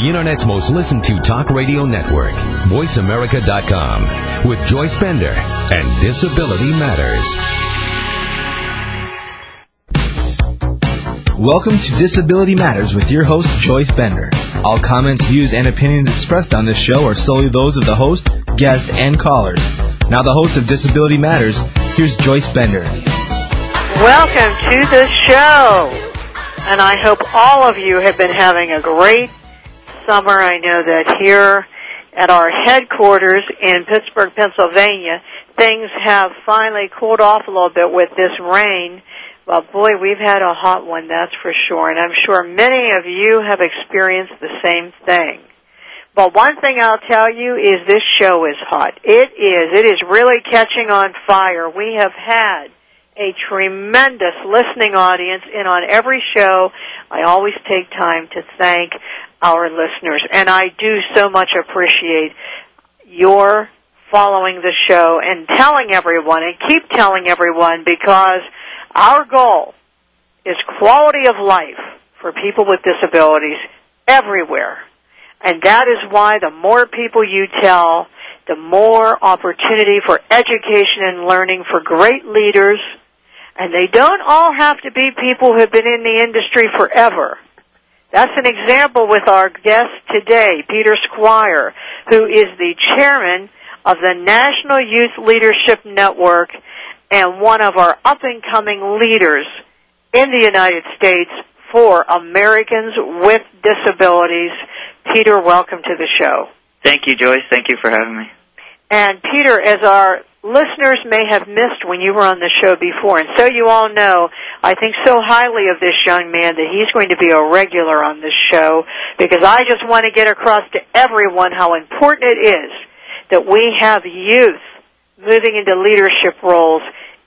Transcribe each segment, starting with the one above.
the Internet's most listened to talk radio network, VoiceAmerica.com, with Joyce Bender and Disability Matters. Welcome to Disability Matters with your host, Joyce Bender. All comments, views, and opinions expressed on this show are solely those of the host, guest, and callers. Now, the host of Disability Matters, here's Joyce Bender. Welcome to the show. And I hope all of you have been having a great summer. I know that here at our headquarters in Pittsburgh, Pennsylvania, things have finally cooled off a little bit with this rain. Well, boy, we've had a hot one, that's for sure. And I'm sure many of you have experienced the same thing. But one thing I'll tell you is this show is hot. It is. It is really catching on fire. We have had a tremendous listening audience and on every show I always take time to thank our listeners and I do so much appreciate your following the show and telling everyone and keep telling everyone because our goal is quality of life for people with disabilities everywhere. And that is why the more people you tell, the more opportunity for education and learning for great leaders and they don't all have to be people who have been in the industry forever. That's an example with our guest today, Peter Squire, who is the chairman of the National Youth Leadership Network and one of our up and coming leaders in the United States for Americans with disabilities. Peter, welcome to the show. Thank you, Joyce. Thank you for having me. And Peter, as our listeners may have missed when you were on the show before, and so you all know, I think so highly of this young man that he's going to be a regular on this show because I just want to get across to everyone how important it is that we have youth moving into leadership roles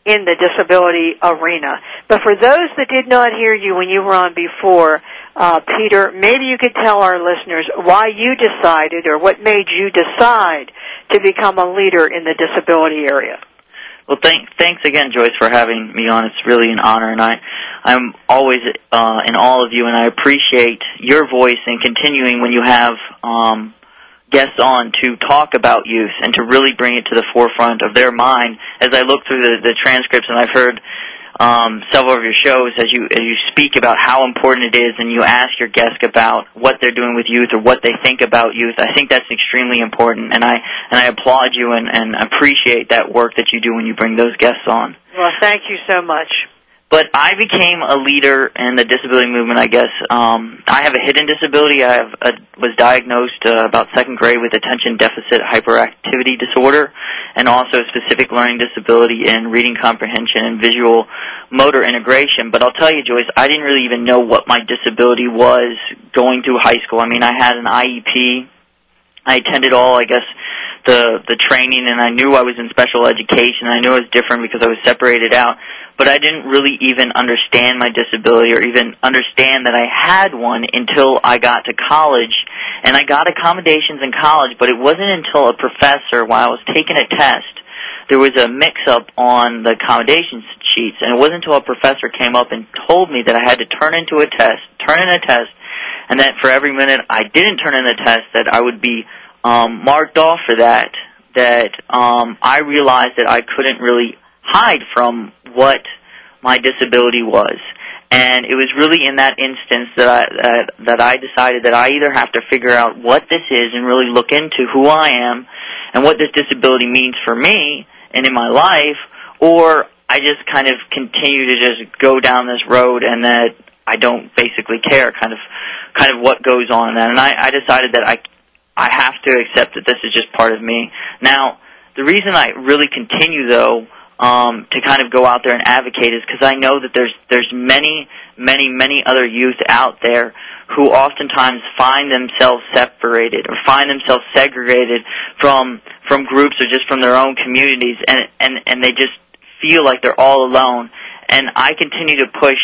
in the disability arena. But for those that did not hear you when you were on before, uh, Peter, maybe you could tell our listeners why you decided or what made you decide to become a leader in the disability area. Well, thank, thanks again, Joyce, for having me on. It's really an honor, and I, I'm always uh, in all of you, and I appreciate your voice and continuing when you have um, guests on to talk about youth and to really bring it to the forefront of their mind. As I look through the, the transcripts, and I've heard um, several of your shows as you as you speak about how important it is, and you ask your guests about what they're doing with youth or what they think about youth. I think that's extremely important, and I and I applaud you and, and appreciate that work that you do when you bring those guests on. Well, thank you so much. But I became a leader in the disability movement. I guess um, I have a hidden disability. I have a, was diagnosed uh, about second grade with attention deficit hyperactivity disorder, and also a specific learning disability in reading comprehension and visual motor integration. But I'll tell you, Joyce, I didn't really even know what my disability was going through high school. I mean, I had an IEP. I attended all, I guess, the the training, and I knew I was in special education. I knew it was different because I was separated out but I didn't really even understand my disability or even understand that I had one until I got to college. And I got accommodations in college, but it wasn't until a professor, while I was taking a test, there was a mix-up on the accommodations sheets, and it wasn't until a professor came up and told me that I had to turn into a test, turn in a test, and that for every minute I didn't turn in the test, that I would be um, marked off for that. That um, I realized that I couldn't really hide from what my disability was. And it was really in that instance that I that, that I decided that I either have to figure out what this is and really look into who I am and what this disability means for me and in my life, or I just kind of continue to just go down this road and that I don't basically care kind of kind of what goes on that. And I, I decided that I I have to accept that this is just part of me. Now, the reason I really continue though um, to kind of go out there and advocate is because I know that there's there's many many many other youth out there who oftentimes find themselves separated or find themselves segregated from from groups or just from their own communities and and and they just feel like they're all alone. And I continue to push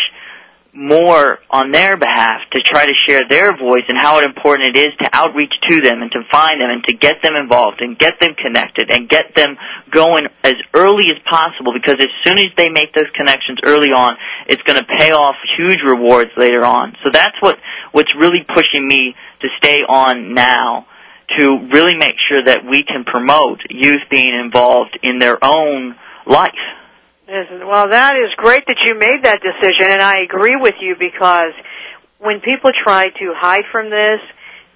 more on their behalf to try to share their voice and how important it is to outreach to them and to find them and to get them involved and get them connected and get them going as early as possible because as soon as they make those connections early on, it's going to pay off huge rewards later on. So that's what what's really pushing me to stay on now to really make sure that we can promote youth being involved in their own life. Well, that is great that you made that decision, and I agree with you because when people try to hide from this,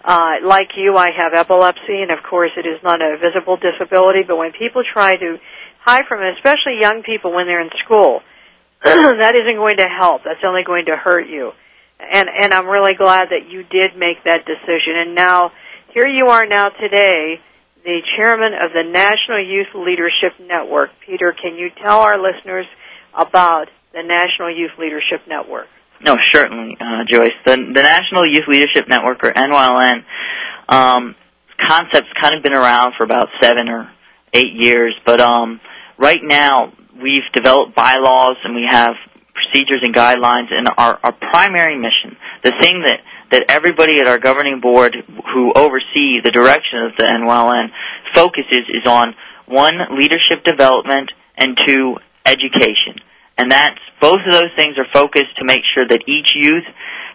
uh, like you, I have epilepsy, and of course, it is not a visible disability. But when people try to hide from it, especially young people when they're in school, that isn't going to help. That's only going to hurt you. And and I'm really glad that you did make that decision. And now here you are now today the chairman of the National Youth Leadership Network. Peter, can you tell our listeners about the National Youth Leadership Network? No, certainly, uh, Joyce. The, the National Youth Leadership Network, or NYLN, um, concept's kind of been around for about seven or eight years, but um, right now we've developed bylaws and we have procedures and guidelines, and our, our primary mission, the thing that that everybody at our governing board who oversee the direction of the NYLN focuses is on one, leadership development, and two, education. And that's, both of those things are focused to make sure that each youth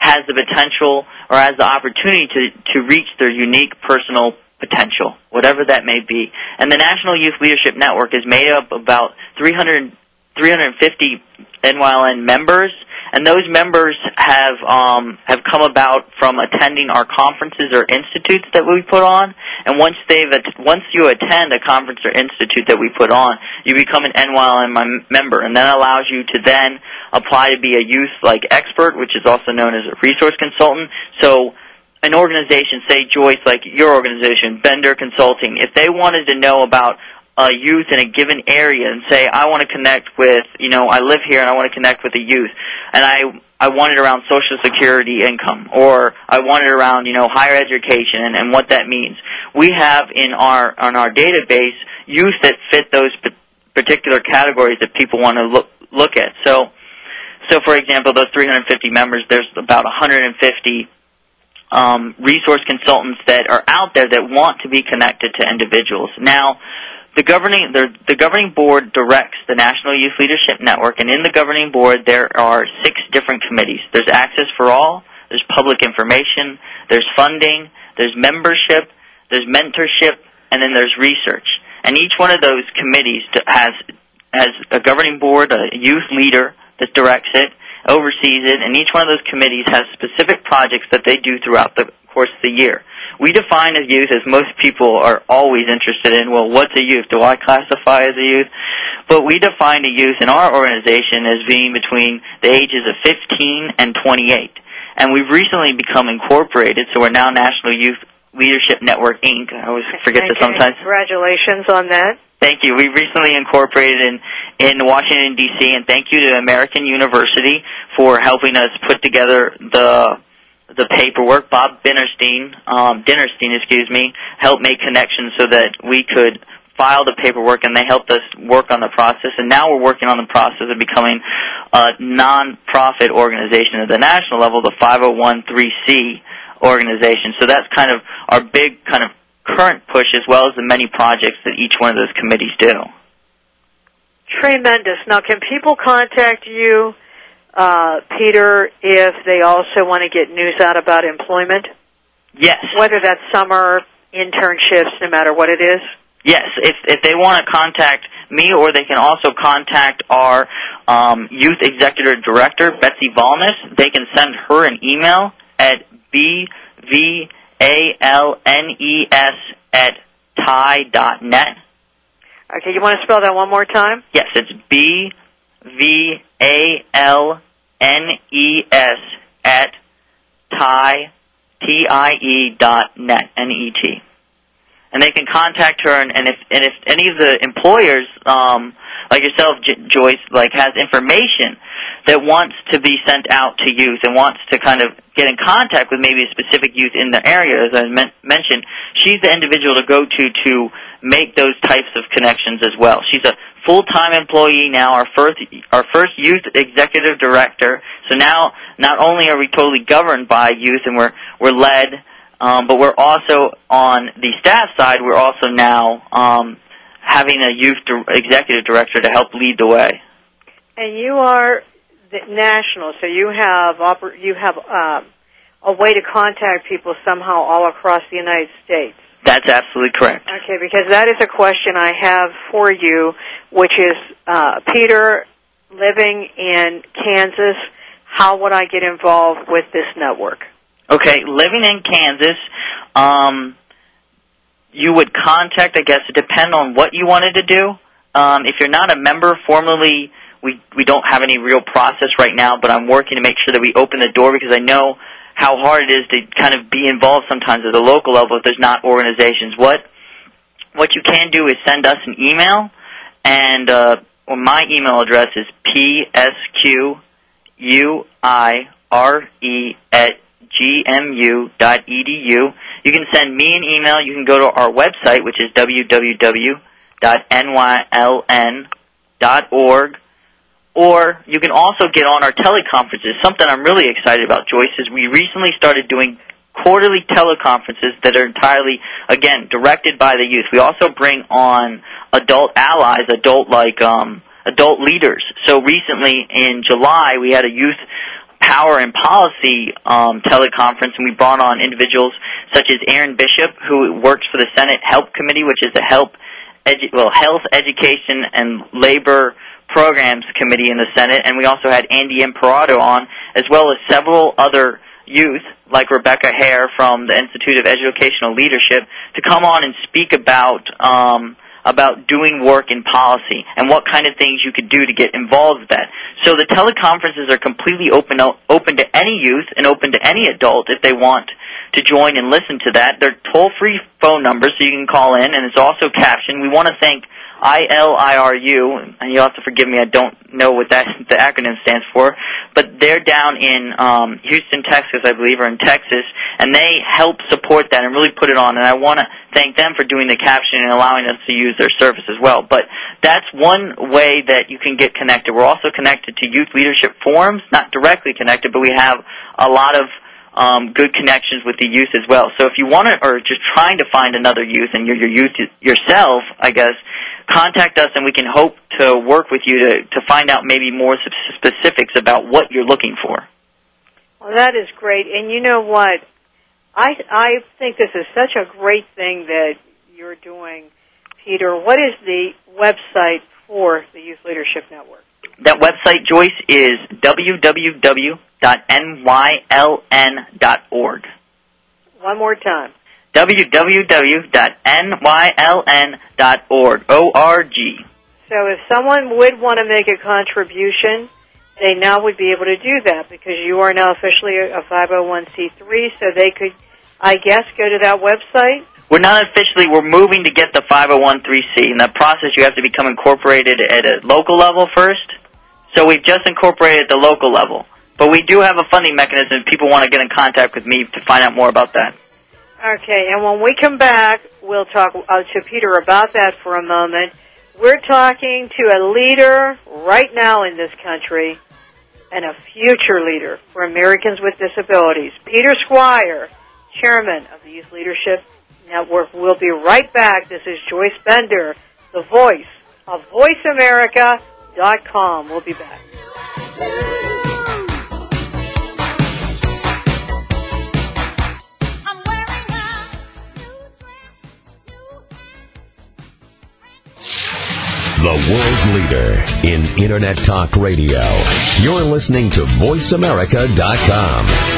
has the potential or has the opportunity to, to reach their unique personal potential, whatever that may be. And the National Youth Leadership Network is made up of about 300, 350 NYLN members and those members have um, have come about from attending our conferences or institutes that we put on. And once they've once you attend a conference or institute that we put on, you become an NYLN member, and that allows you to then apply to be a youth like expert, which is also known as a resource consultant. So an organization, say Joyce, like your organization, Bender Consulting, if they wanted to know about a youth in a given area and say, I want to connect with, you know, I live here and I want to connect with a youth, and I I want it around Social Security income, or I want it around, you know, higher education and, and what that means. We have in our on our database youth that fit those particular categories that people want to look look at. So, so for example, those 350 members, there's about 150 um, resource consultants that are out there that want to be connected to individuals. Now, the governing the, the governing board directs the National Youth Leadership Network, and in the governing board there are six different committees. There's Access for All, there's Public Information, there's Funding, there's Membership, there's Mentorship, and then there's Research. And each one of those committees has has a governing board, a youth leader that directs it, oversees it, and each one of those committees has specific projects that they do throughout the course of the year we define a youth as most people are always interested in, well, what's a youth? Do I classify as a youth? But we define a youth in our organization as being between the ages of 15 and 28. And we've recently become incorporated, so we're now National Youth Leadership Network, Inc. I always forget Thank this sometimes. Congratulations on that. Thank you. We recently incorporated in in Washington D.C. and thank you to American University for helping us put together the the paperwork. Bob Dinerstein, um, Dinerstein, excuse me, helped make connections so that we could file the paperwork, and they helped us work on the process. And now we're working on the process of becoming a non-profit organization at the national level, the 501c organization. So that's kind of our big kind of current push, as well as the many projects that each one of those committees do. Tremendous. Now, can people contact you? Uh, Peter, if they also want to get news out about employment? Yes. Whether that's summer internships, no matter what it is? Yes. If, if they want to contact me, or they can also contact our um, youth executive director, Betsy Valnes. They can send her an email at bvalnes at tie dot net. Okay, you want to spell that one more time? Yes, it's B V A L N E S at tie T I E dot net N E T. and they can contact her. And, and if and if any of the employers, um, like yourself, J- Joyce, like has information that wants to be sent out to youth and wants to kind of get in contact with maybe a specific youth in the area, as I men- mentioned, she's the individual to go to to make those types of connections as well. She's a full-time employee now, our first our first youth executive director. So now, not only are we totally governed by youth and we're we're led, um, but we're also on the staff side. We're also now um, having a youth di- executive director to help lead the way. And you are the national, so you have oper- you have um, a way to contact people somehow all across the United States. That's absolutely correct. Okay, because that is a question I have for you, which is uh, Peter living in Kansas. How would I get involved with this network? Okay, living in Kansas, um, you would contact. I guess it depend on what you wanted to do. Um, if you're not a member formally, we we don't have any real process right now. But I'm working to make sure that we open the door because I know how hard it is to kind of be involved sometimes at the local level if there's not organizations. What what you can do is send us an email, and uh, well, my email address is psquire at gmu.edu. You can send me an email. You can go to our website, which is www.nyln.org. Or you can also get on our teleconferences. Something I'm really excited about, Joyce, is we recently started doing quarterly teleconferences that are entirely, again, directed by the youth. We also bring on adult allies, adult like um, adult leaders. So recently in July, we had a youth power and policy um, teleconference, and we brought on individuals such as Aaron Bishop, who works for the Senate Help Committee, which is the help, edu- well, health, education, and labor programs committee in the Senate, and we also had Andy Imperato on, as well as several other youth, like Rebecca Hare from the Institute of Educational Leadership, to come on and speak about um, about doing work in policy and what kind of things you could do to get involved with that. So the teleconferences are completely open open to any youth and open to any adult if they want to join and listen to that. They're toll free phone numbers so you can call in and it's also captioned. We want to thank ILRU, and you'll have to forgive me, I don't know what that the acronym stands for, but they're down in um, Houston, Texas, I believe, or in Texas, and they help support that and really put it on. And I want to thank them for doing the captioning and allowing us to use their service as well. But that's one way that you can get connected. We're also connected to youth leadership forums, not directly connected, but we have a lot of um, good connections with the youth as well. So if you want to, or just trying to find another youth and you're your youth yourself, I guess, contact us and we can hope to work with you to, to find out maybe more specifics about what you're looking for. Well, that is great. And you know what? I, I think this is such a great thing that you're doing, Peter. What is the website for the Youth Leadership Network? That website, Joyce, is www.nyln.org. One more time www.nyln.org. O-R-G. So if someone would want to make a contribution, they now would be able to do that because you are now officially a 501c3, so they could, I guess, go to that website. We're not officially, we're moving to get the 501c. In that process, you have to become incorporated at a local level first. So we've just incorporated at the local level. But we do have a funding mechanism if people want to get in contact with me to find out more about that. Okay, and when we come back, we'll talk uh, to Peter about that for a moment. We're talking to a leader right now in this country and a future leader for Americans with Disabilities. Peter Squire, Chairman of the Youth Leadership Network. We'll be right back. This is Joyce Bender, the voice of VoiceAmerica.com. We'll be back. The world leader in Internet Talk Radio. You're listening to VoiceAmerica.com.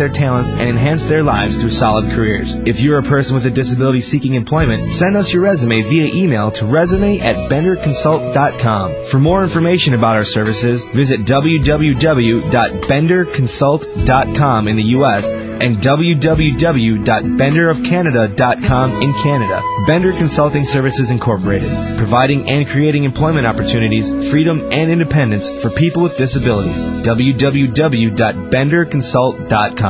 their talents and enhance their lives through solid careers. If you're a person with a disability seeking employment, send us your resume via email to resume at benderconsult.com. For more information about our services, visit www.benderconsult.com in the U.S. and www.benderofcanada.com in Canada. Bender Consulting Services Incorporated, providing and creating employment opportunities, freedom, and independence for people with disabilities. www.benderconsult.com.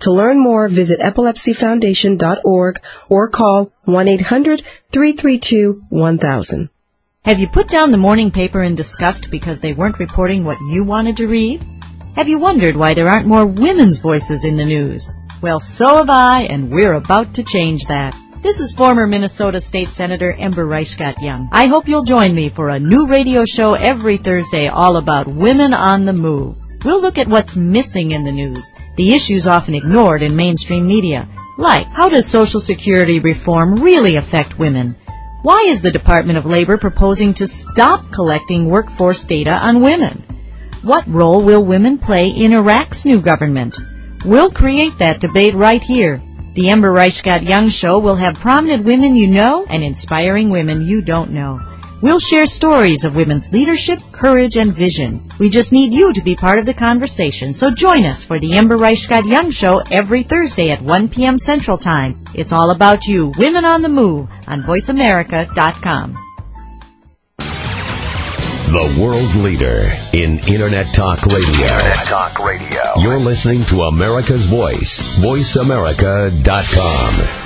To learn more, visit epilepsyfoundation.org or call 1-800-332-1000. Have you put down the morning paper in disgust because they weren't reporting what you wanted to read? Have you wondered why there aren't more women's voices in the news? Well, so have I, and we're about to change that. This is former Minnesota State Senator Ember Reichgott Junge. I hope you'll join me for a new radio show every Thursday all about women on the move. We'll look at what's missing in the news, the issues often ignored in mainstream media, like how does Social Security reform really affect women? Why is the Department of Labor proposing to stop collecting workforce data on women? What role will women play in Iraq's new government? We'll create that debate right here. The Ember Reichgott Junge Show will have prominent women you know and inspiring women you don't know. We'll share stories of women's leadership, courage, and vision. We just need you to be part of the conversation, so join us for the Ember Reichgott Junge Show every Thursday at 1 p.m. Central Time. It's all about you, Women on the Move, on VoiceAmerica.com. The world leader in Internet Talk Radio. Internet Talk Radio. You're listening to America's Voice. VoiceAmerica.com.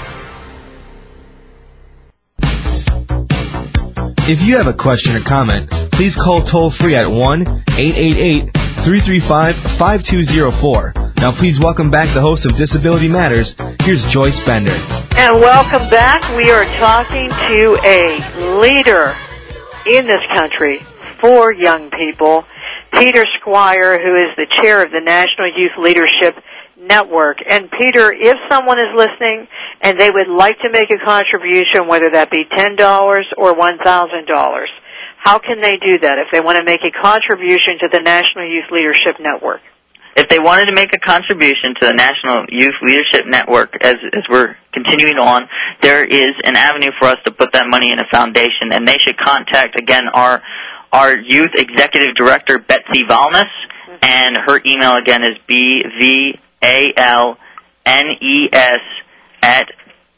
If you have a question or comment, please call toll free at 1 888 335 5204. Now, please welcome back the host of Disability Matters. Here's Joyce Bender. And welcome back. We are talking to a leader in this country for young people, Peter Squire, who is the chair of the National Youth Leadership Network. And Peter, if someone is listening and they would like to make a contribution, whether that be $10 or $1,000, how can they do that if they want to make a contribution to the National Youth Leadership Network? If they wanted to make a contribution to the National Youth Leadership Network as, as we're continuing on, there is an avenue for us to put that money in a foundation and they should contact again our our youth executive director Betsy Valnes mm-hmm. and her email again is B V A L N E S at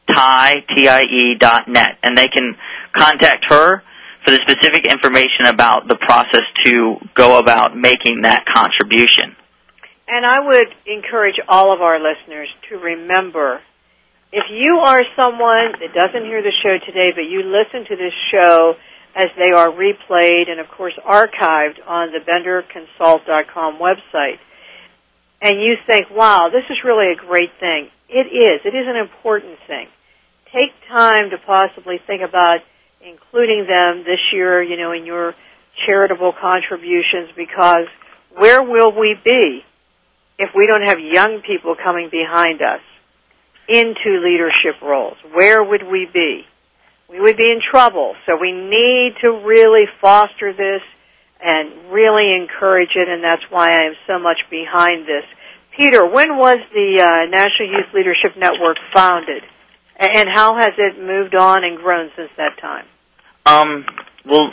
tie T I E dot net and they can contact her for the specific information about the process to go about making that contribution. And I would encourage all of our listeners to remember if you are someone that doesn't hear the show today, but you listen to this show as they are replayed and, of course, archived on the BenderConsult.com website, and you think, wow, this is really a great thing. It is. It is an important thing. Take time to possibly think about including them this year, you know, in your charitable contributions because where will we be if we don't have young people coming behind us into leadership roles? Where would we be? We would be in trouble. So we need to really foster this and really encourage it, and that's why I am so much behind this. Peter, when was the uh, National Youth Leadership Network founded? And how has it moved on and grown since that time? Um, well,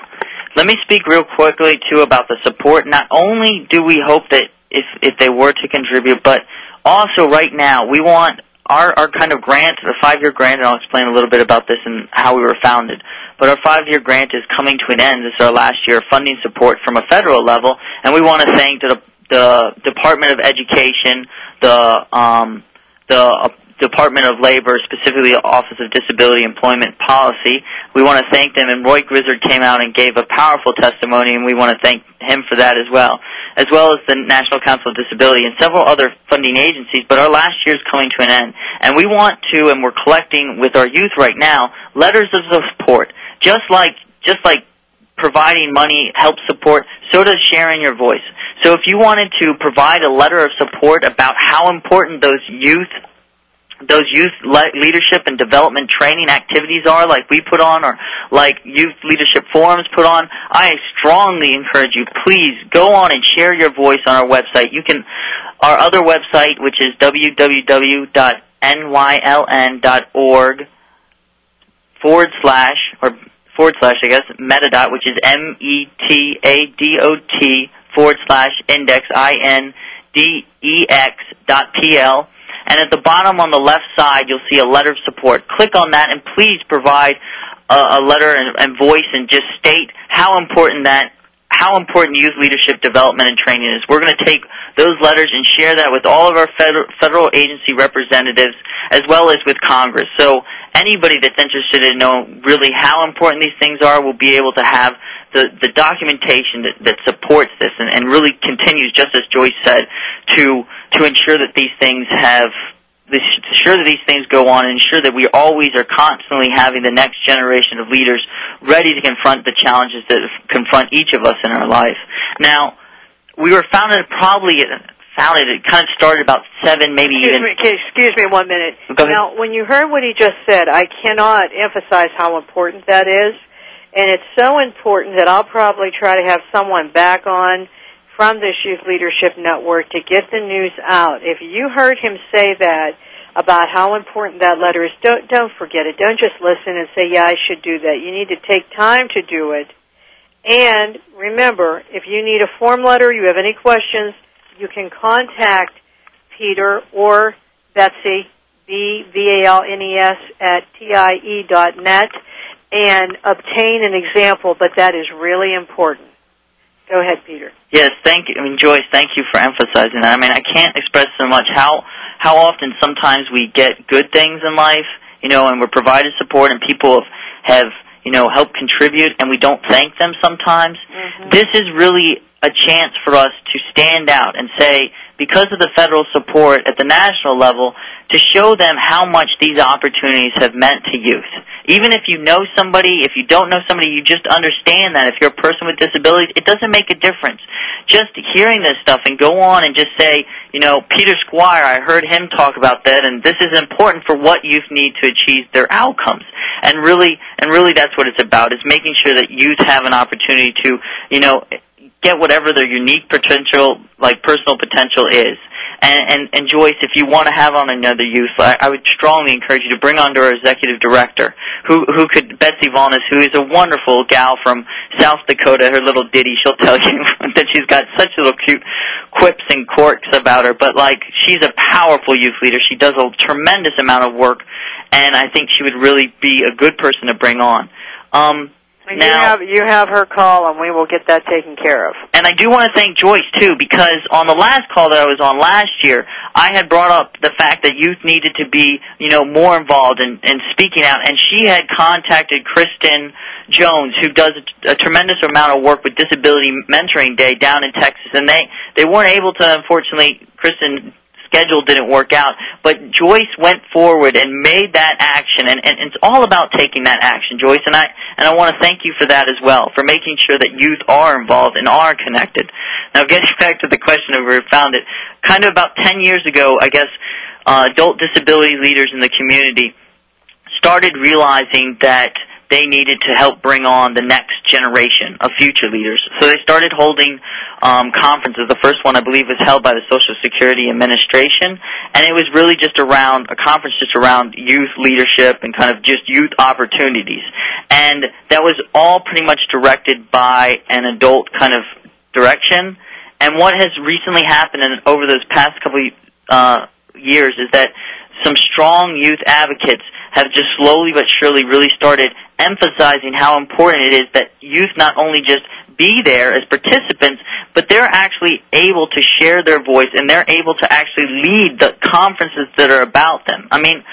let me speak real quickly too about the support. Not only do we hope that if if they were to contribute, but also right now we want our our kind of grant, the five year grant, and I'll explain a little bit about this and how we were founded. But our five year grant is coming to an end. This is our last year of funding support from a federal level, and we want to thank the the Department of Education, the um, the uh, Department of Labor, specifically Office of Disability Employment Policy. We want to thank them, and Roy Grizzard came out and gave a powerful testimony, and we want to thank him for that as well, as well as the National Council of Disability and several other funding agencies. But our last year is coming to an end, and we want to, and we're collecting with our youth right now, letters of support, just like just like providing money helps support, so does sharing your voice. So if you wanted to provide a letter of support about how important those youth those youth le- leadership and development training activities are like we put on or like youth leadership forums put on, I strongly encourage you, please go on and share your voice on our website. You can, our other website, which is www.nyln.org forward slash, or forward slash, I guess, metadot, which is M-E-T-A-D-O-T forward slash index, I-N-D-E-X dot P-L and at the bottom on the left side, you'll see a letter of support. Click on that and please provide a, a letter and, and voice and just state how important that how important youth leadership development and training is. We're going to take those letters and share that with all of our federal, agency representatives as well as with Congress. So anybody that's interested in knowing really how important these things are will be able to have the, the documentation that, that supports this and, and really continues, just as Joyce said, to to ensure that these things have ensure that these things go on and ensure that we always are constantly having the next generation of leaders ready to confront the challenges that confront each of us in our life. Now, we were founded probably founded it kind of started about seven maybe excuse even me, excuse me one minute. Now, when you heard what he just said, I cannot emphasize how important that is. And it's so important that I'll probably try to have someone back on from this Youth Leadership Network to get the news out. If you heard him say that about how important that letter is, don't don't forget it. Don't just listen and say, "Yeah, I should do that." You need to take time to do it. And remember, if you need a form letter, you have any questions, you can contact Peter or Betsy, B V A L N E S at T I E dot net and obtain an example, but that is really important. Go ahead, Peter. Yes, thank you. I mean, Joyce, thank you for emphasizing that. I mean, I can't express so much how how often sometimes we get good things in life, you know, and we're provided support, and people have, have you know helped contribute, and we don't thank them sometimes. Mm-hmm. This is really a chance for us to stand out and say, because of the federal support at the national level, to show them how much these opportunities have meant to youth. Even if you know somebody, if you don't know somebody, you just understand that if you're a person with disabilities, it doesn't make a difference. Just hearing this stuff and go on and just say, you know, Peter Squire, I heard him talk about that and this is important for what youth need to achieve their outcomes. And really, and really that's what it's about, is making sure that youth have an opportunity to, you know, get whatever their unique potential, like personal potential is. And, and, and Joyce, if you want to have on another youth, I, I would strongly encourage you to bring on to our executive director, who who could Betsy Valnes, who is a wonderful gal from South Dakota. Her little ditty, she'll tell you that she's got such little cute quips and quirks about her. But like, she's a powerful youth leader. She does a tremendous amount of work, and I think she would really be a good person to bring on. Um, you now, have you have her call, and we will get that taken care of. and I do want to thank Joyce too, because on the last call that I was on last year, I had brought up the fact that youth needed to be, you know, more involved in, in speaking out, and she had contacted Kristen Jones, who does a, a tremendous amount of work with Disability Mentoring Day down in Texas, and they they weren't able to, unfortunately, Kristen schedule didn't work out, but Joyce went forward and made that action, and, and it's all about taking that action, Joyce, and I and I want to thank you for that as well, for making sure that youth are involved and are connected. Now, getting back to the question of where we found it, kind of about 10 years ago, I guess, uh, adult disability leaders in the community started realizing that they needed to help bring on the next generation of future leaders. So they started holding um, conferences. The first one, I believe, was held by the Social Security Administration, and it was really just around a conference just around youth leadership and kind of just youth opportunities. And that was all pretty much directed by an adult kind of direction. And what has recently happened in, over those past couple uh, years is that some strong youth advocates have just slowly but surely really started emphasizing how important it is that youth not only just be there as participants, but they're actually able to share their voice and they're able to actually lead the conferences that are about them. I mean,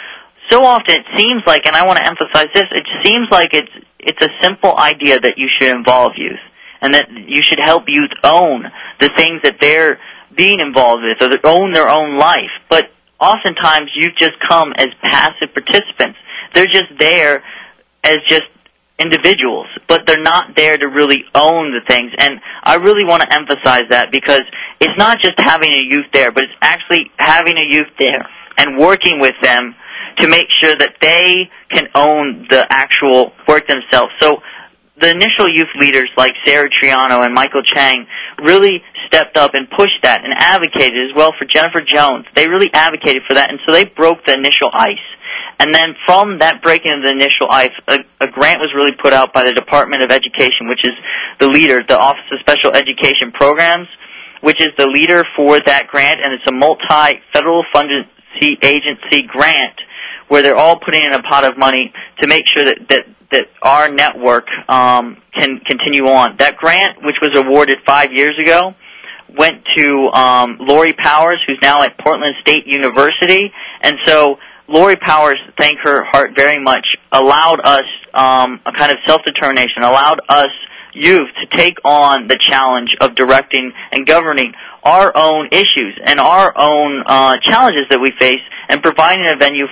so often it seems like, and I want to emphasize this, it seems like it's it's a simple idea that you should involve youth and that you should help youth own the things that they're being involved with or own their own life. But oftentimes youth just come as passive participants. They're just there as just individuals, but they're not there to really own the things. And I really want to emphasize that because it's not just having a youth there, but it's actually having a youth there and working with them to make sure that they can own the actual work themselves. So the initial youth leaders like Sarah Triano and Michael Chang really stepped up and pushed that and advocated as well for Jennifer Jones. They really advocated for that, and so they broke the initial ice. And then from that breaking of the initial ice, a, a grant was really put out by the Department of Education, which is the leader, the Office of Special Education Programs, which is the leader for that grant, and it's a multi-federal funded agency grant where they're all putting in a pot of money to make sure that, that that our network um, can continue on. That grant, which was awarded five years ago, went to um, Laurie Powers, who's now at Portland State University, and so Laurie Powers, thank her heart very much, allowed us um, a kind of self-determination, allowed us youth to take on the challenge of directing and governing our own issues and our own uh, challenges that we face and providing a venue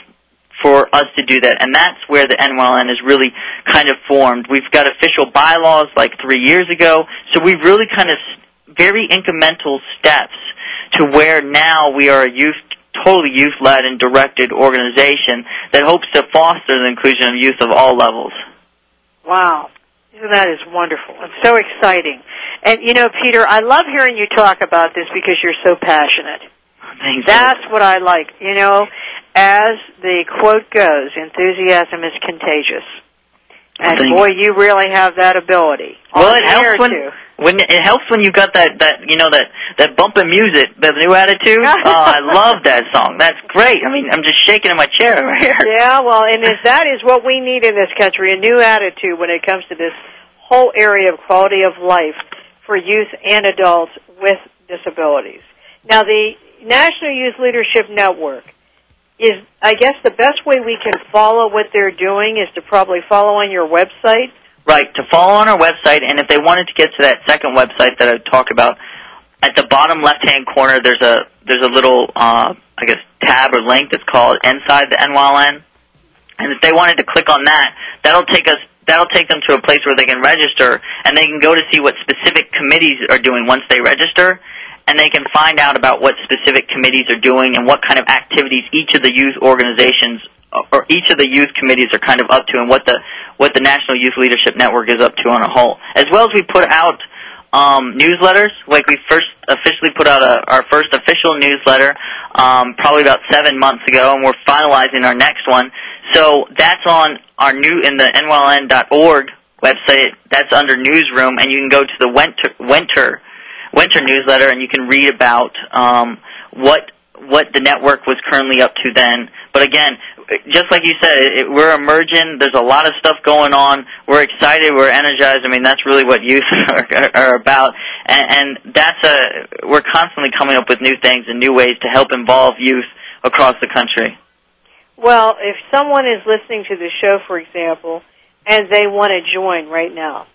for us to do that. And that's where the NYLN is really kind of formed. We've got official bylaws like three years ago, so we've really kind of very incremental steps to where now we are a youth totally youth-led and directed organization that hopes to foster the inclusion of youth of all levels. Wow. That is wonderful and so exciting. And you know, Peter, I love hearing you talk about this because you're so passionate. Oh, Thanks. That's what I like. You know, as the quote goes, enthusiasm is contagious. And Thank boy, you really have that ability. Well, it helps when when it helps when you got that that you know that that bumping music, the new attitude. oh, I love that song. That's great. I mean, I'm just shaking in my chair over here. Yeah, well, and if that is what we need in this country, a new attitude when it comes to this whole area of quality of life for youth and adults with disabilities. Now, the National Youth Leadership Network is, I guess, the best way we can follow what they're doing is to probably follow on your website. Right, to follow on our website, and if they wanted to get to that second website that I talked about, at the bottom left-hand corner, there's a there's a little, uh, I guess, tab or link that's called Inside the NYLN, and if they wanted to click on that, that'll take us that'll take them to a place where they can register, and they can go to see what specific committees are doing once they register, and they can find out about what specific committees are doing and what kind of activities each of the youth organizations or each of the youth committees are kind of up to and what the what the National Youth Leadership Network is up to on a whole. As well as we put out um, newsletters, like we first officially put out a, our first official newsletter um, probably about seven months ago, and we're finalizing our next one. So that's on our new in the nyln.org website. That's under newsroom, and you can go to the winter winter winter newsletter, and you can read about um, what what the network was currently up to then. But again, just like you said, it, we're emerging. There's a lot of stuff going on. We're excited. We're energized. I mean, that's really what youth are, are about. And, and that's a we're constantly coming up with new things and new ways to help involve youth across the country. Well, if someone is listening to the show, for example, and they want to join right now,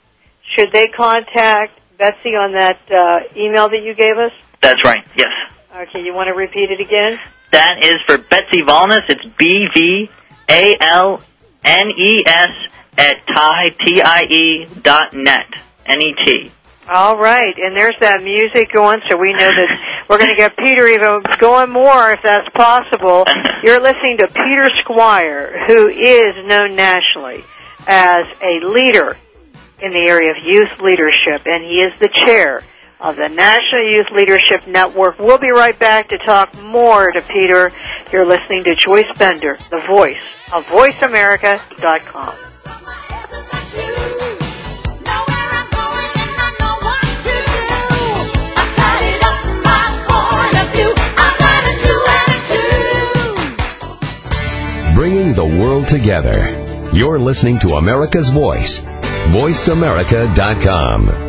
should they contact Betsy on that uh, email that you gave us? That's right. Yes. Okay, you want to repeat it again? That is for Betsy Valnes. It's B V A L N E S at tie T I E dot net. N E T. All right, and there's that music going, so we know that we're going to get Peter even going more if that's possible. You're listening to Peter Squire, who is known nationally as a leader in the area of youth leadership, and he is the chair of the National Youth Leadership Network. We'll be right back to talk more to Peter. You're listening to Joyce Bender, the voice of VoiceAmerica.com. bringing the world together. You're listening to America's Voice, voiceamerica.com.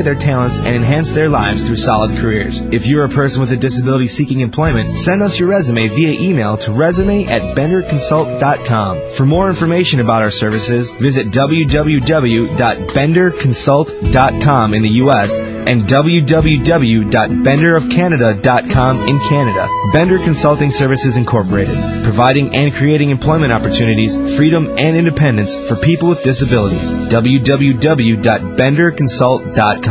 their talents and enhance their lives through solid careers. If you're a person with a disability seeking employment, send us your resume via email to resume at benderconsult.com. For more information about our services, visit www.benderconsult.com in the U.S. and www.benderofcanada.com in Canada. Bender Consulting Services Incorporated, providing and creating employment opportunities, freedom, and independence for people with disabilities. www.benderconsult.com.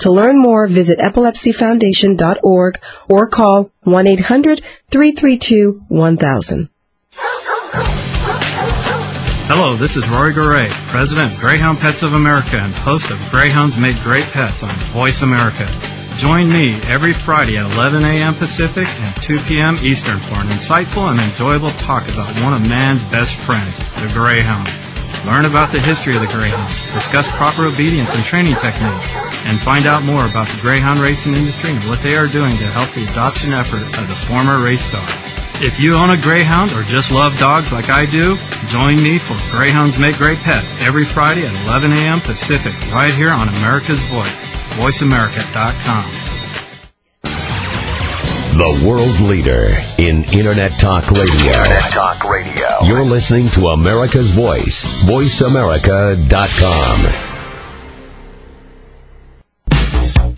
To learn more, visit epilepsyfoundation.org or call 1-800-332-1000. Hello, this is Rory Goree, President of Greyhound Pets of America and host of Greyhounds Make Great Pets on Voice America. Join me every Friday at 11 a.m. Pacific and 2 p.m. Eastern for an insightful and enjoyable talk about one of man's best friends, the Greyhound. Learn about the history of the Greyhound, discuss proper obedience and training techniques, and find out more about the Greyhound racing industry and what they are doing to help the adoption effort of the former race star. If you own a Greyhound or just love dogs like I do, join me for Greyhounds Make Great Pets every Friday at 11 a.m. Pacific right here on America's Voice, voiceamerica.com. The world leader in Internet Talk Radio. Internet Talk Radio. You're listening to America's Voice, voiceamerica.com.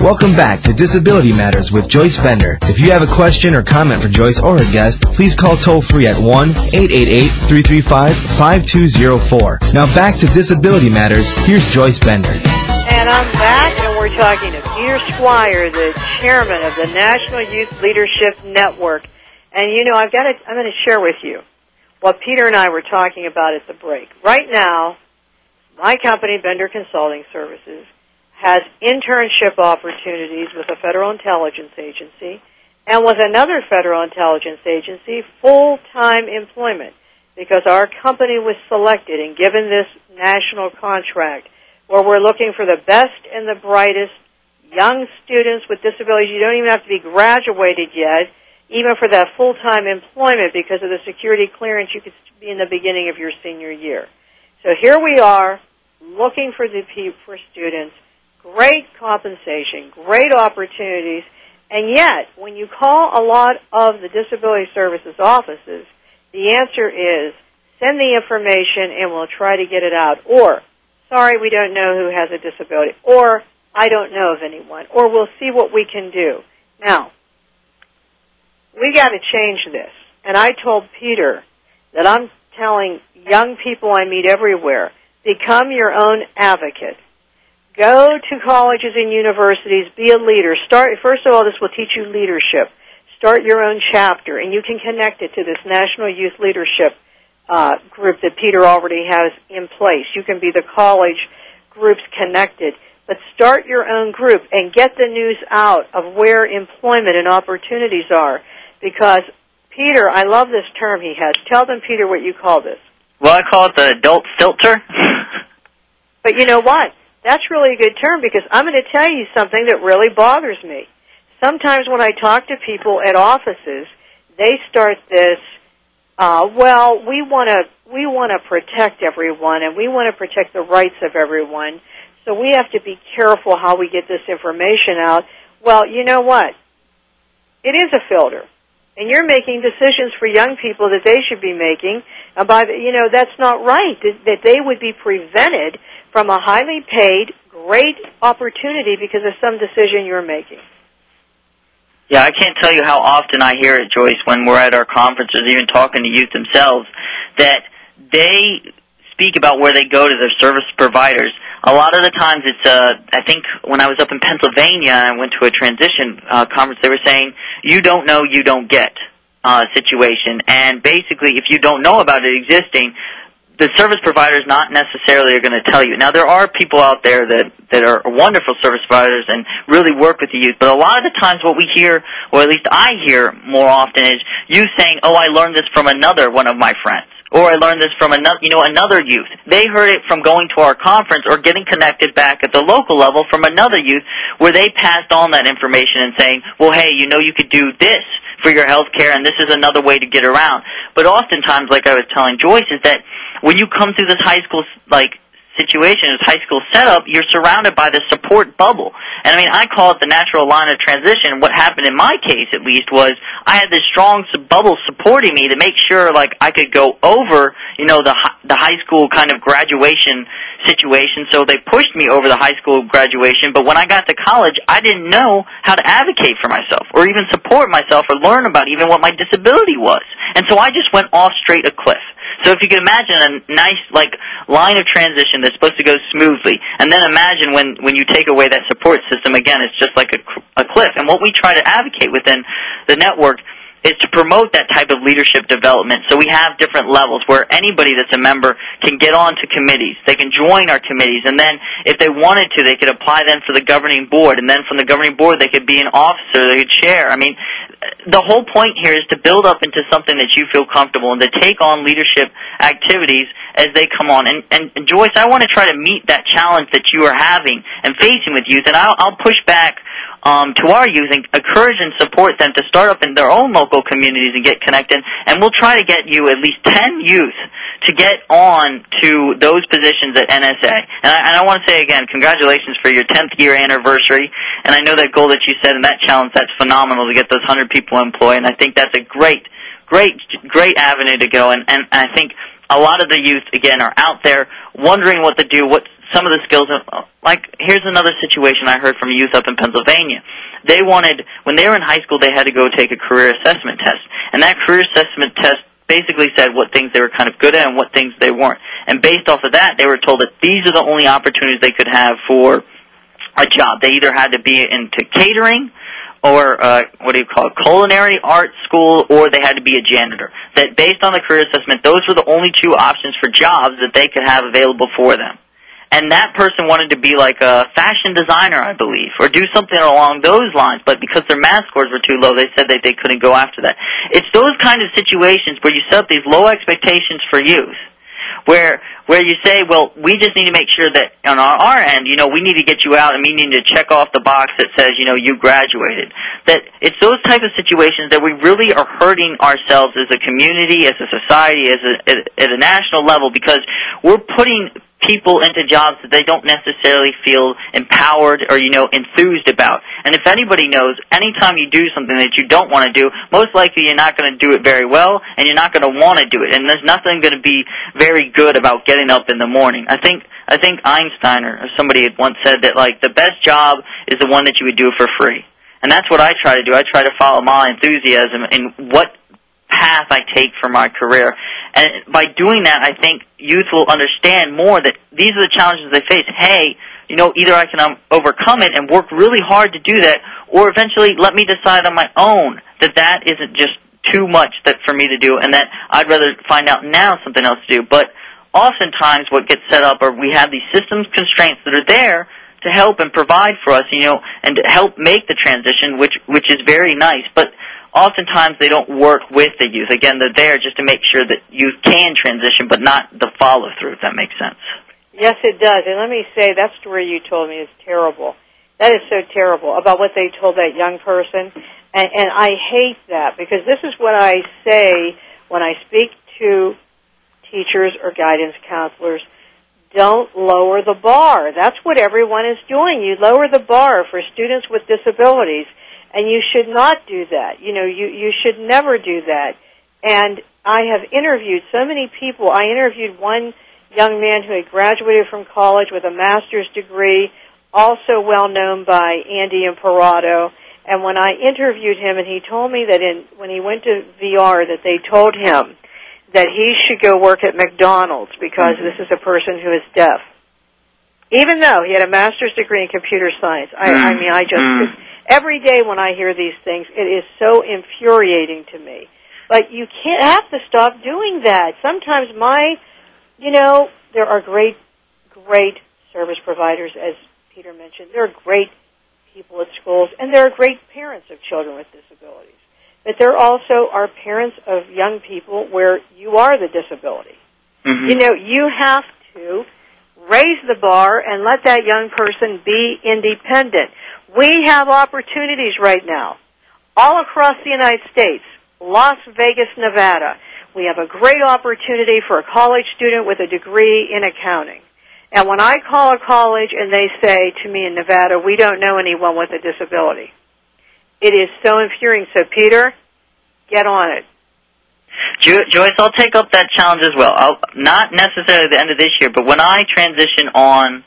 Welcome back to Disability Matters with Joyce Bender. If you have a question or comment for Joyce or her guest, please call toll free at 1-888-335-5204. Now back to Disability Matters. Here's Joyce Bender. And I'm back, and we're talking to Peter Squire, the chairman of the National Youth Leadership Network. And you know, I've got to, I'm going to share with you what Peter and I were talking about at the break. Right now, my company, Bender Consulting Services, has internship opportunities with a federal intelligence agency and with another federal intelligence agency full-time employment because our company was selected and given this national contract where we're looking for the best and the brightest young students with disabilities. You don't even have to be graduated yet, even for that full-time employment because of the security clearance you could be in the beginning of your senior year. So here we are looking for the for students great compensation, great opportunities, and yet when you call a lot of the disability services offices, the answer is send the information and we'll try to get it out. Or, sorry, we don't know who has a disability. Or, I don't know of anyone. Or we'll see what we can do. Now, we got to change this. And I told Peter that I'm telling young people I meet everywhere, become your own advocate. Go to colleges and universities, be a leader. Start, first of all, this will teach you leadership. Start your own chapter, and you can connect it to this National Youth Leadership uh, group that Peter already has in place. You can be the college groups connected. But start your own group and get the news out of where employment and opportunities are. Because, Peter, I love this term he has. Tell them, Peter, what you call this. Well, I call it the adult filter. But you know what? That's really a good term because I'm going to tell you something that really bothers me. Sometimes when I talk to people at offices, they start this, uh, well, we want to we want to protect everyone and we want to protect the rights of everyone. So we have to be careful how we get this information out. Well, you know what? It is a filter. And you're making decisions for young people that they should be making. And by the, you know, that's not right. That they would be prevented from a highly paid, great opportunity because of some decision you're making. Yeah, I can't tell you how often I hear it, Joyce, when we're at our conferences, even talking to youth themselves, that they speak about where they go to their service providers. A lot of the times it's, uh, I think when I was up in Pennsylvania and I went to a transition uh, conference, they were saying, you don't know, you don't get uh, situation. And basically, if you don't know about it existing, the service providers not necessarily are going to tell you. Now there are people out there that that are wonderful service providers and really work with the youth, but a lot of the times what we hear, or at least I hear more often, is you saying, "Oh, I learned this from another one of my friends." Or I learned this from another, you know, another youth. They heard it from going to our conference or getting connected back at the local level from another youth where they passed on that information and saying, well, hey, you know, you could do this for your health care and this is another way to get around. But oftentimes, like I was telling Joyce, is that when you come through this high school like situation, this high school setup, you're surrounded by this support bubble. And I mean, I call it the natural line of transition. What happened in my case, at least, was I had this strong bubble supporting me to make sure, like, I could go over, you know, the the high school kind of graduation situation. So they pushed me over the high school graduation. But when I got to college, I didn't know how to advocate for myself, or even support myself, or learn about even what my disability was. And so I just went off straight a cliff. So if you can imagine a nice like line of transition that's supposed to go smoothly, and then imagine when when you take away that support system again, it's just like a, a cliff. And what we try to advocate within the network is to promote that type of leadership development. So we have different levels where anybody that's a member can get onto committees. They can join our committees, and then if they wanted to, they could apply then for the governing board, and then from the governing board, they could be an officer, they could chair. I mean, the whole point here is to build up into something that you feel comfortable and to take on leadership activities as they come on. And, and, and Joyce, I want to try to meet that challenge that you are having and facing with youth, and I'll, I'll push back um, to our youth and encourage and support them to start up in their own local communities and get connected. And we'll try to get you at least 10 youth to get on to those positions at NSA. And I, and I want to say again, congratulations for your 10th year anniversary. And I know that goal that you set and that challenge, that's phenomenal to get those 100 people employed. And I think that's a great, great, great avenue to go. And, and I think a lot of the youth, again, are out there wondering what to do, what some of the skills. Like, here's another situation I heard from youth up in Pennsylvania. They wanted, when they were in high school, they had to go take a career assessment test. And that career assessment test basically said what things they were kind of good at and what things they weren't. And based off of that, they were told that these are the only opportunities they could have for a job. They either had to be into catering, or uh, what do you call it, culinary arts school, or they had to be a janitor. That based on the career assessment, those were the only two options for jobs that they could have available for them and that person wanted to be like a fashion designer, I believe, or do something along those lines, but because their math scores were too low, they said that they couldn't go after that. It's those kind of situations where you set up these low expectations for youth, where where you say, well, we just need to make sure that on our, our end, you know, we need to get you out and we need to check off the box that says, you know, you graduated. That it's those type of situations that we really are hurting ourselves as a community, as a society, as a, at a national level because we're putting people into jobs that they don't necessarily feel empowered or you know enthused about. And if anybody knows, anytime you do something that you don't want to do, most likely you're not going to do it very well, and you're not going to want to do it. And there's nothing going to be very good about getting up in the morning. I think I think Einstein or somebody had once said that like the best job is the one that you would do for free. And that's what I try to do. I try to follow my enthusiasm in what path I take for my career. And by doing that, I think youth will understand more that these are the challenges they face. Hey, you know, either I can um, overcome it and work really hard to do that, or eventually let me decide on my own that that isn't just too much that for me to do, and that I'd rather find out now something else to do. But oftentimes, what gets set up are we have these systems constraints that are there to help and provide for us, you know, and to help make the transition, which which is very nice. But oftentimes they don't work with the youth. Again, they're there just to make sure that youth can transition, but not the follow through. If that makes sense. Yes, it does. And let me say that story you told me is terrible. That is so terrible about what they told that young person, and, and I hate that because this is what I say when I speak to teachers or guidance counselors. Don't lower the bar. That's what everyone is doing. You lower the bar for students with disabilities and you should not do that. You know, you you should never do that. And I have interviewed so many people. I interviewed one young man who had graduated from college with a master's degree, also well known by Andy Imparato. And when I interviewed him, and he told me that in when he went to VR, that they told him that he should go work at McDonald's because mm-hmm. this is a person who is deaf. Even though he had a master's degree in computer science, I, mm-hmm. I mean, I just mm-hmm. Every day when I hear these things, it is so infuriating to me. But you can't have to stop doing that. Sometimes my, you know, there are great, great service providers, as Peter mentioned. There are great people at schools, and there are great parents of children with disabilities. But there also are parents of young people where you are the disability. Mm-hmm. You know, you have to raise the bar and let that young person be independent. We have opportunities right now all across the United States, Las Vegas, Nevada. We have a great opportunity for a college student with a degree in accounting. And when I call a college and they say to me in Nevada, we don't know anyone with a disability, it is so infuriating. So, Peter, get on it. Joyce, I'll take up that challenge as well. I'll, not necessarily the end of this year, but when I transition on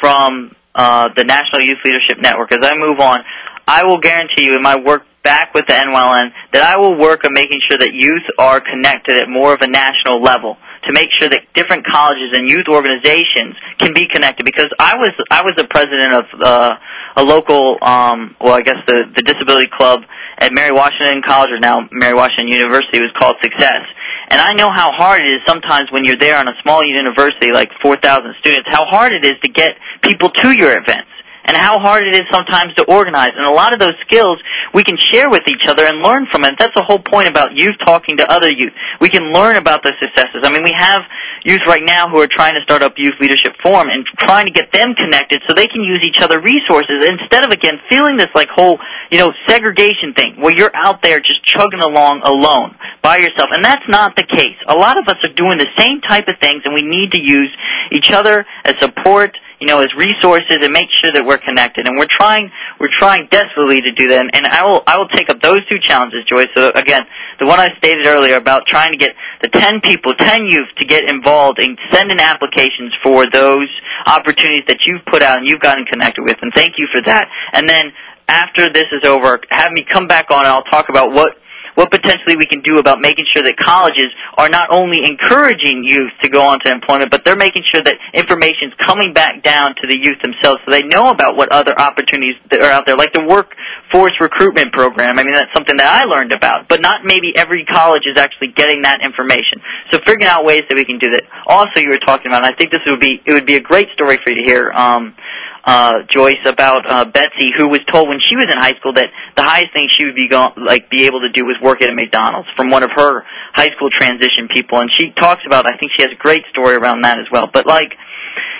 from uh, the National Youth Leadership Network, as I move on, I will guarantee you in my work back with the NYLN that I will work on making sure that youth are connected at more of a national level to make sure that different colleges and youth organizations can be connected. Because I was I was the president of uh, a local, um, well, I guess the the disability club at Mary Washington College, or now Mary Washington University, was called Success. And I know how hard it is sometimes when you're there on a small university like 4,000 students, how hard it is to get people to your events and how hard it is sometimes to organize. And a lot of those skills we can share with each other and learn from it. That's the whole point about youth talking to other youth. We can learn about the successes. I mean, we have youth right now who are trying to start up Youth Leadership Forum and trying to get them connected so they can use each other resources instead of, again, feeling this like whole, you know, segregation thing where you're out there just chugging along alone by yourself. And that's not the case. A lot of us are doing the same type of things and we need to use each other as support you know, as resources and make sure that we're connected. And we're trying, we're trying desperately to do that. And I will, I will take up those two challenges, Joyce. So again, the one I stated earlier about trying to get the 10 people, 10 youth to get involved and send in applications for those opportunities that you've put out and you've gotten connected with. And thank you for that. And then after this is over, have me come back on and I'll talk about what what potentially we can do about making sure that colleges are not only encouraging youth to go on to employment, but they're making sure that information is coming back down to the youth themselves so they know about what other opportunities that are out there, like the workforce recruitment program. I mean, that's something that I learned about, but not maybe every college is actually getting that information. So figuring out ways that we can do that. Also, you were talking about, and I think this would be, it would be a great story for you to hear, um, uh, Joyce about uh, Betsy, who was told when she was in high school that the highest thing she would be go- like be able to do was work at a McDonald's from one of her high school transition people, and she talks about. I think she has a great story around that as well. But like,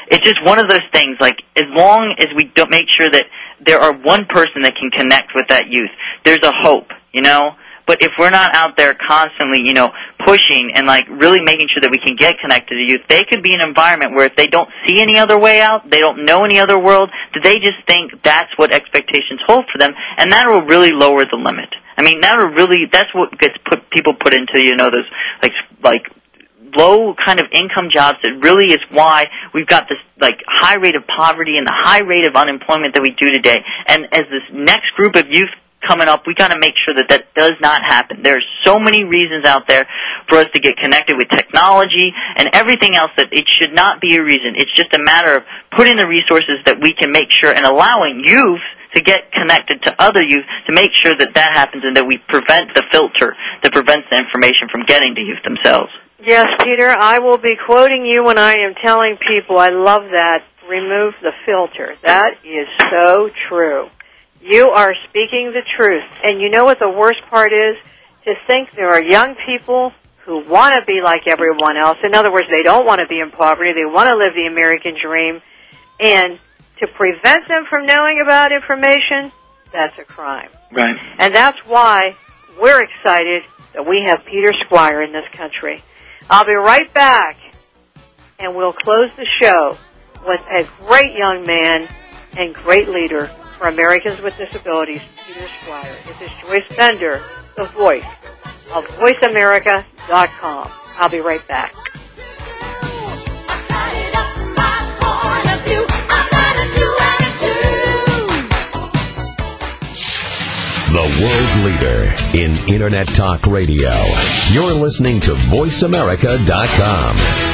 it's just one of those things. Like, as long as we don't make sure that there are one person that can connect with that youth, there's a hope. You know, but if we're not out there constantly, you know, pushing and like really making sure that we can get connected to youth, they could be an environment where if they don't see any other way out, they don't know any other world, they just think that's what expectations hold for them, and that will really lower the limit. I mean, that will really that's what gets put people put into you know those like like low kind of income jobs that really is why we've got this like high rate of poverty and the high rate of unemployment that we do today. And as this next group of youth coming up, we got to make sure that that does not happen. There's so many reasons out there for us to get connected with technology and everything else that it should not be a reason. It's just a matter of putting the resources that we can make sure and allowing youth to get connected to other youth to make sure that that happens and that we prevent the filter that prevents the information from getting to youth themselves. Yes, Peter, I will be quoting you when I am telling people I love that. Remove the filter. That is so true. You are speaking the truth. And you know what the worst part is? To think there are young people who want to be like everyone else. In other words, they don't want to be in poverty. They want to live the American dream. And to prevent them from knowing about information, that's a crime. Right. And that's why we're excited that we have Peter Squire in this country. I'll be right back and we'll close the show with a great young man and great leader for Americans with Disabilities, Peter Squire. This is Joyce Bender, the voice of voiceamerica.com. I'll be right back. The world leader in Internet Talk Radio. You're listening to VoiceAmerica.com.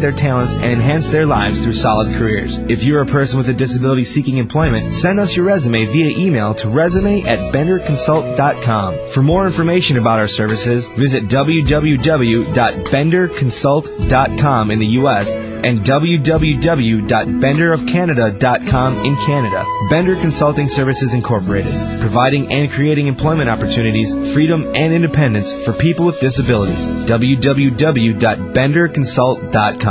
their talents and enhance their lives through solid careers. If you're a person with a disability seeking employment, send us your resume via email to resume at benderconsult.com. For more information about our services, visit www.benderconsult.com in the U.S. and www.benderofcanada.com in Canada. Bender Consulting Services Incorporated, providing and creating employment opportunities, freedom, and independence for people with disabilities. www.benderconsult.com.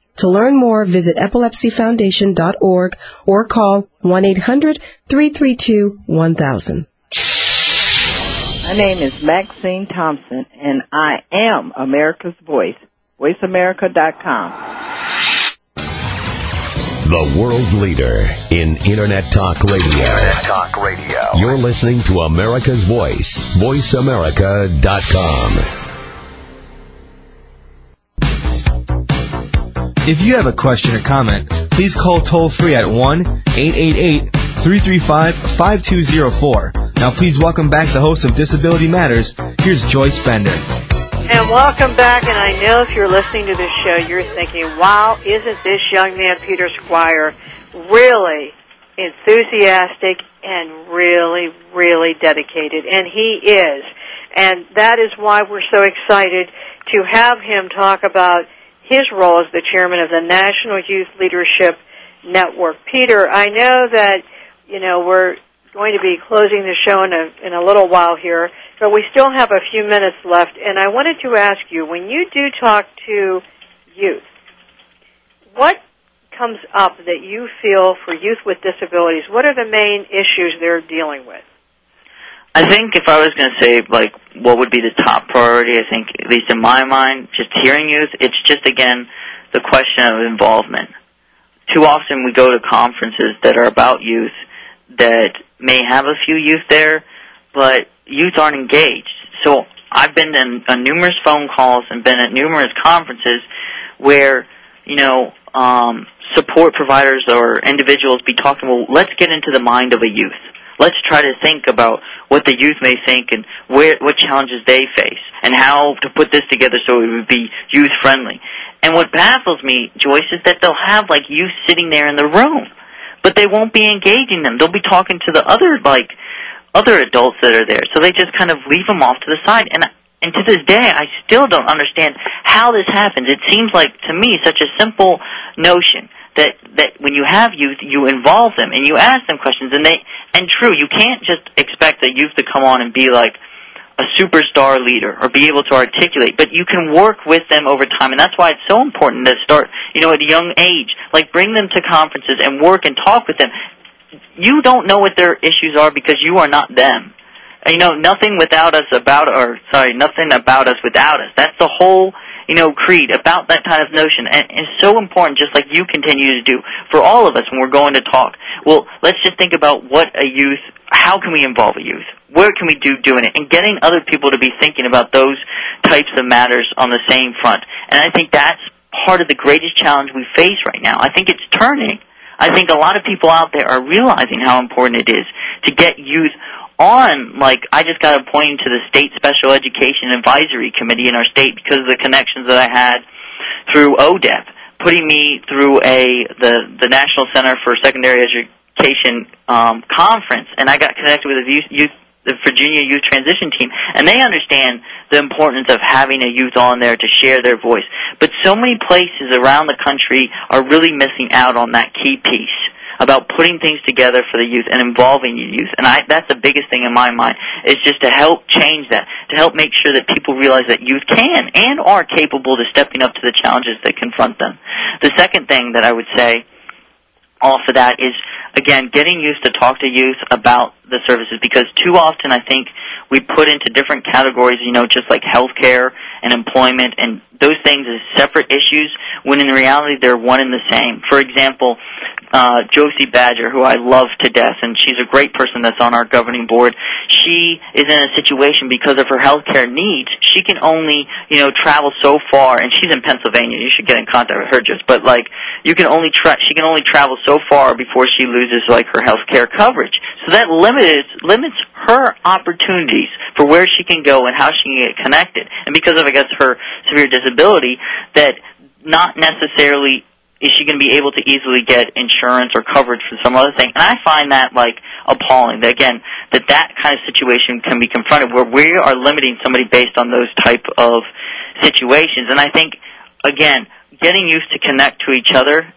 To learn more, visit epilepsyfoundation.org or call 1-800-332-1000. My name is Maxine Thompson, and I am America's Voice. VoiceAmerica.com. The world leader in Internet Talk Radio. Internet Talk Radio. You're listening to America's Voice. VoiceAmerica.com. If you have a question or comment, please call toll free at 1 888 335 5204. Now, please welcome back the host of Disability Matters. Here's Joyce Bender. And welcome back. And I know if you're listening to this show, you're thinking, wow, isn't this young man, Peter Squire, really enthusiastic and really, really dedicated? And he is. And that is why we're so excited to have him talk about his role as the chairman of the National Youth Leadership Network. Peter, I know that, you know, we're going to be closing the show in a, in a little while here, but we still have a few minutes left, and I wanted to ask you, when you do talk to youth, what comes up that you feel for youth with disabilities? What are the main issues they're dealing with? I think if I was going to say like what would be the top priority, I think at least in my mind, just hearing youth, it's just again the question of involvement. Too often we go to conferences that are about youth that may have a few youth there, but youth aren't engaged. So I've been in, on numerous phone calls and been at numerous conferences where you know um, support providers or individuals be talking. Well, let's get into the mind of a youth let's try to think about what the youth may think and where, what challenges they face and how to put this together so it would be youth friendly. And what baffles me, Joyce, is that they'll have like youth sitting there in the room, but they won't be engaging them. They'll be talking to the other like other adults that are there. So they just kind of leave them off to the side. And and to this day, I still don't understand how this happens. It seems like to me such a simple notion that that when you have youth, you involve them and you ask them questions, and they and true, you can't just expect the youth to come on and be like a superstar leader or be able to articulate, but you can work with them over time, and that's why it's so important to start, you know, at a young age. Like bring them to conferences and work and talk with them. You don't know what their issues are because you are not them. And, you know, nothing without us about, or sorry, nothing about us without us. That's the whole you know, creed, about that kind of notion. And it's so important, just like you continue to do, for all of us when we're going to talk. Well, let's just think about what a youth, how can we involve a youth? Where can we do doing it? And getting other people to be thinking about those types of matters on the same front. And I think that's part of the greatest challenge we face right now. I think it's turning. I think a lot of people out there are realizing how important it is to get youth on, like, I just got appointed to the State Special Education Advisory Committee in our state because of the connections that I had through ODEP, putting me through a the the National Center for Secondary Education um, conference, and I got connected with a youth, youth the Virginia Youth Transition Team, and they understand the importance of having a youth on there to share their voice. But so many places around the country are really missing out on that key piece about putting things together for the youth and involving the youth. And I, that's the biggest thing in my mind is just to help change that, to help make sure that people realize that youth can and are capable to stepping up to the challenges that confront them. The second thing that I would say off of that is again getting youth to talk to youth about the services because too often I think we put into different categories, you know, just like healthcare and employment and those things as separate issues when in reality they're one and the same. For example, uh, Josie Badger, who I love to death, and she's a great person that's on our governing board. She is in a situation because of her health care needs. She can only, you know, travel so far, and she's in Pennsylvania. You should get in contact with her, just. But like, you can only tra- she can only travel so far before she loses like her health care coverage. So that limits limits her opportunities for where she can go and how she can get connected. And because of, I guess, her severe disability, that not necessarily is she going to be able to easily get insurance or coverage for some other thing? And I find that like appalling. That again, that that kind of situation can be confronted where we are limiting somebody based on those type of situations. And I think again, getting used to connect to each other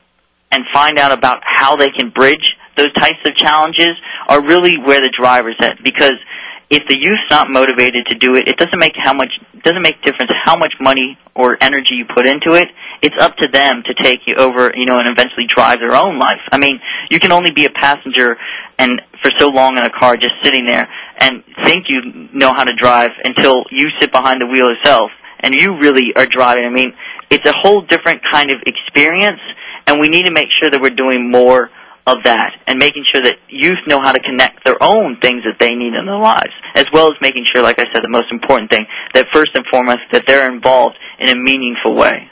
and find out about how they can bridge those types of challenges are really where the driver's at because if the youth's not motivated to do it, it doesn't make how much doesn't make difference how much money or energy you put into it. It's up to them to take you over, you know, and eventually drive their own life. I mean, you can only be a passenger and for so long in a car just sitting there and think you know how to drive until you sit behind the wheel yourself and you really are driving. I mean, it's a whole different kind of experience and we need to make sure that we're doing more of that and making sure that youth know how to connect their own things that they need in their lives, as well as making sure, like I said, the most important thing, that first and foremost, that they're involved in a meaningful way.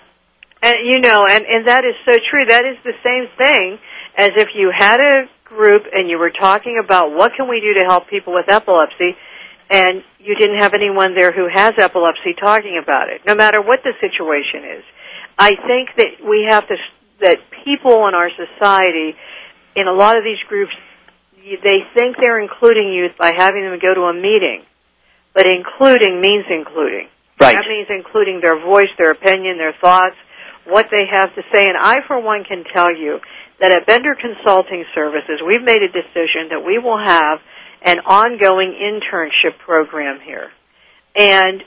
And you know, and, and that is so true. That is the same thing as if you had a group and you were talking about what can we do to help people with epilepsy and you didn't have anyone there who has epilepsy talking about it, no matter what the situation is. I think that we have to, that people in our society in a lot of these groups, they think they're including youth by having them go to a meeting, but including means including. Right. That means including their voice, their opinion, their thoughts, what they have to say. And I, for one, can tell you that at Bender Consulting Services, we've made a decision that we will have an ongoing internship program here. And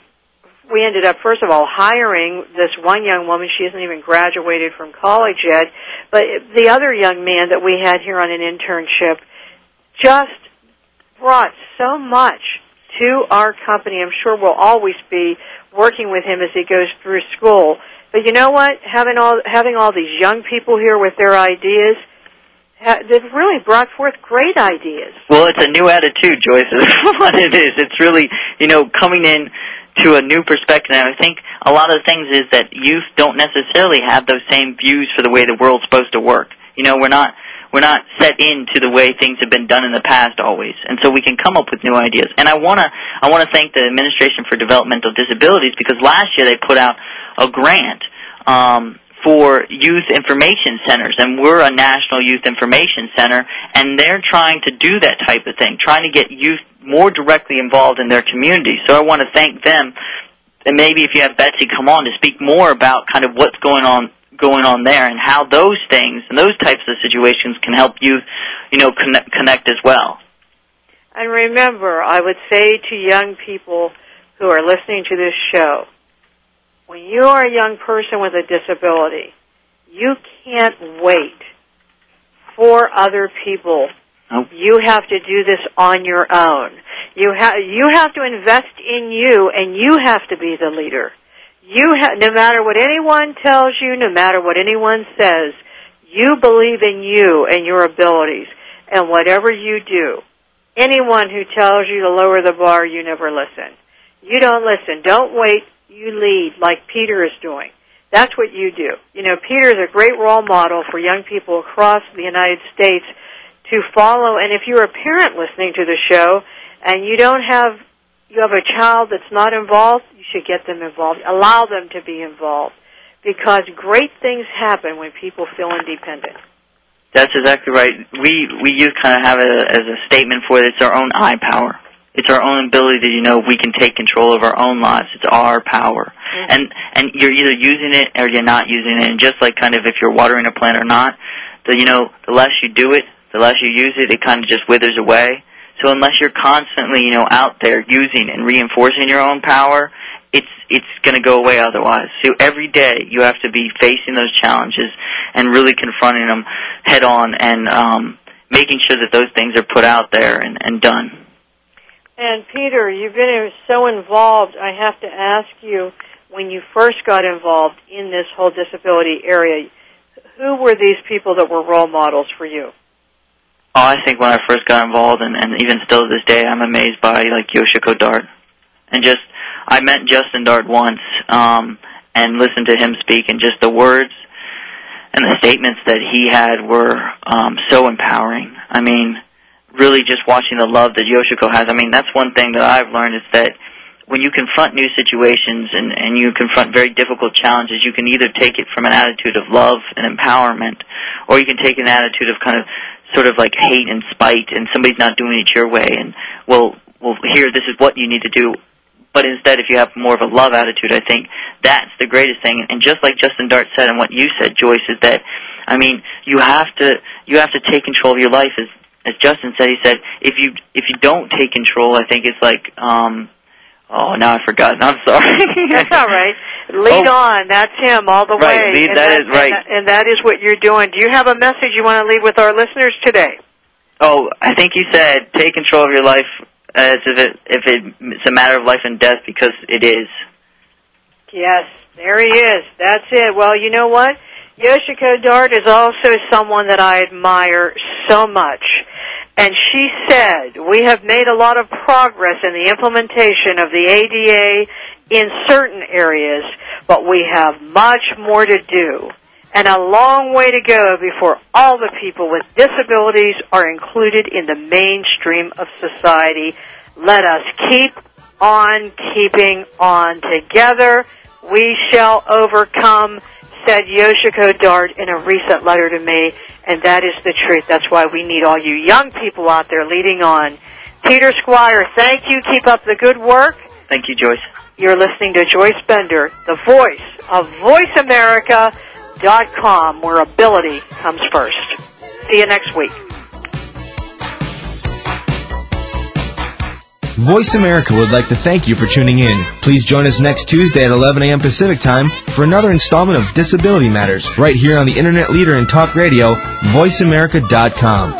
we ended up, first of all, hiring this one young woman. She hasn't even graduated from college yet. But the other young man that we had here on an internship just brought so much to our company. I'm sure we'll always be working with him as he goes through school. But you know what? Having all having all these young people here with their ideas, they've really brought forth great ideas. Well, it's a new attitude, Joyce. Is what it is. It's really you know coming in to a new perspective. And I think a lot of the things is that youth don't necessarily have those same views for the way the world's supposed to work. You know, we're not we're not set into the way things have been done in the past always, and so we can come up with new ideas. And I wanna I wanna thank the Administration for Developmental Disabilities because last year they put out a grant. Um, for youth information centers and we're a national youth information center and they're trying to do that type of thing trying to get youth more directly involved in their community. So I want to thank them. And maybe if you have Betsy come on to speak more about kind of what's going on going on there and how those things and those types of situations can help you, you know, connect, connect as well. And remember, I would say to young people who are listening to this show, when you are a young person with a disability, you can't wait for other people Nope. You have to do this on your own. You have you have to invest in you, and you have to be the leader. You ha- no matter what anyone tells you, no matter what anyone says, you believe in you and your abilities, and whatever you do. Anyone who tells you to lower the bar, you never listen. You don't listen. Don't wait. You lead like Peter is doing. That's what you do. You know, Peter is a great role model for young people across the United States to follow. And if you're a parent listening to the show and you don't have you have a child that's not involved, you should get them involved. Allow them to be involved because great things happen when people feel independent. That's exactly right. We we use kind of have it as a statement for it. It's our own eye power. It's our own ability to, you know, we can take control of our own lives. It's our power. Mm-hmm. And, and you're either using it or you're not using it. And just like kind of if you're watering a plant or not, the, you know, the less you do it, the less you use it, it kind of just withers away. So unless you're constantly, you know, out there using and reinforcing your own power, it's it's going to go away otherwise. So every day you have to be facing those challenges and really confronting them head on and um, making sure that those things are put out there and, and done. And Peter, you've been so involved. I have to ask you, when you first got involved in this whole disability area, who were these people that were role models for you? Oh, I think when I first got involved, and, and even still to this day, I'm amazed by like Yoshiko Dart, and just I met Justin Dart once, um, and listened to him speak, and just the words and the statements that he had were um, so empowering. I mean, really just watching the love that Yoshiko has. I mean, that's one thing that I've learned is that when you confront new situations and, and you confront very difficult challenges, you can either take it from an attitude of love and empowerment, or you can take an attitude of kind of sort of like hate and spite and somebody's not doing it your way and well well here this is what you need to do. But instead if you have more of a love attitude i think that's the greatest thing. And just like justin dart said and what you said joyce is that i mean you have to you have to take control of your life. As as justin said he said if you if you don't take control i think it's like um oh now i forgot. I'm sorry. That's all right Lead oh, on. That's him all the right, way. Lead, and that, that is right. And, and that is what you're doing. Do you have a message you want to leave with our listeners today? Oh, I think you said take control of your life as if it if it, it's a matter of life and death because it is. Yes, there he is. That's it. Well, you know what? Yoshiko Dart is also someone that I admire so much. And she said, we have made a lot of progress in the implementation of the ADA in certain areas, but we have much more to do and a long way to go before all the people with disabilities are included in the mainstream of society. Let us keep on keeping on together. We shall overcome, said Yoshiko Dart in a recent letter to me, and that is the truth. That's why we need all you young people out there leading on. Peter Squire, thank you. Keep up the good work. Thank you, Joyce. You're listening to Joyce Bender, the voice of VoiceAmerica.com, where ability comes first. See you next week. Voice America would like to thank you for tuning in. Please join us next Tuesday at 11 a.m. Pacific Time for another installment of Disability Matters right here on the internet leader in talk radio, voiceamerica.com.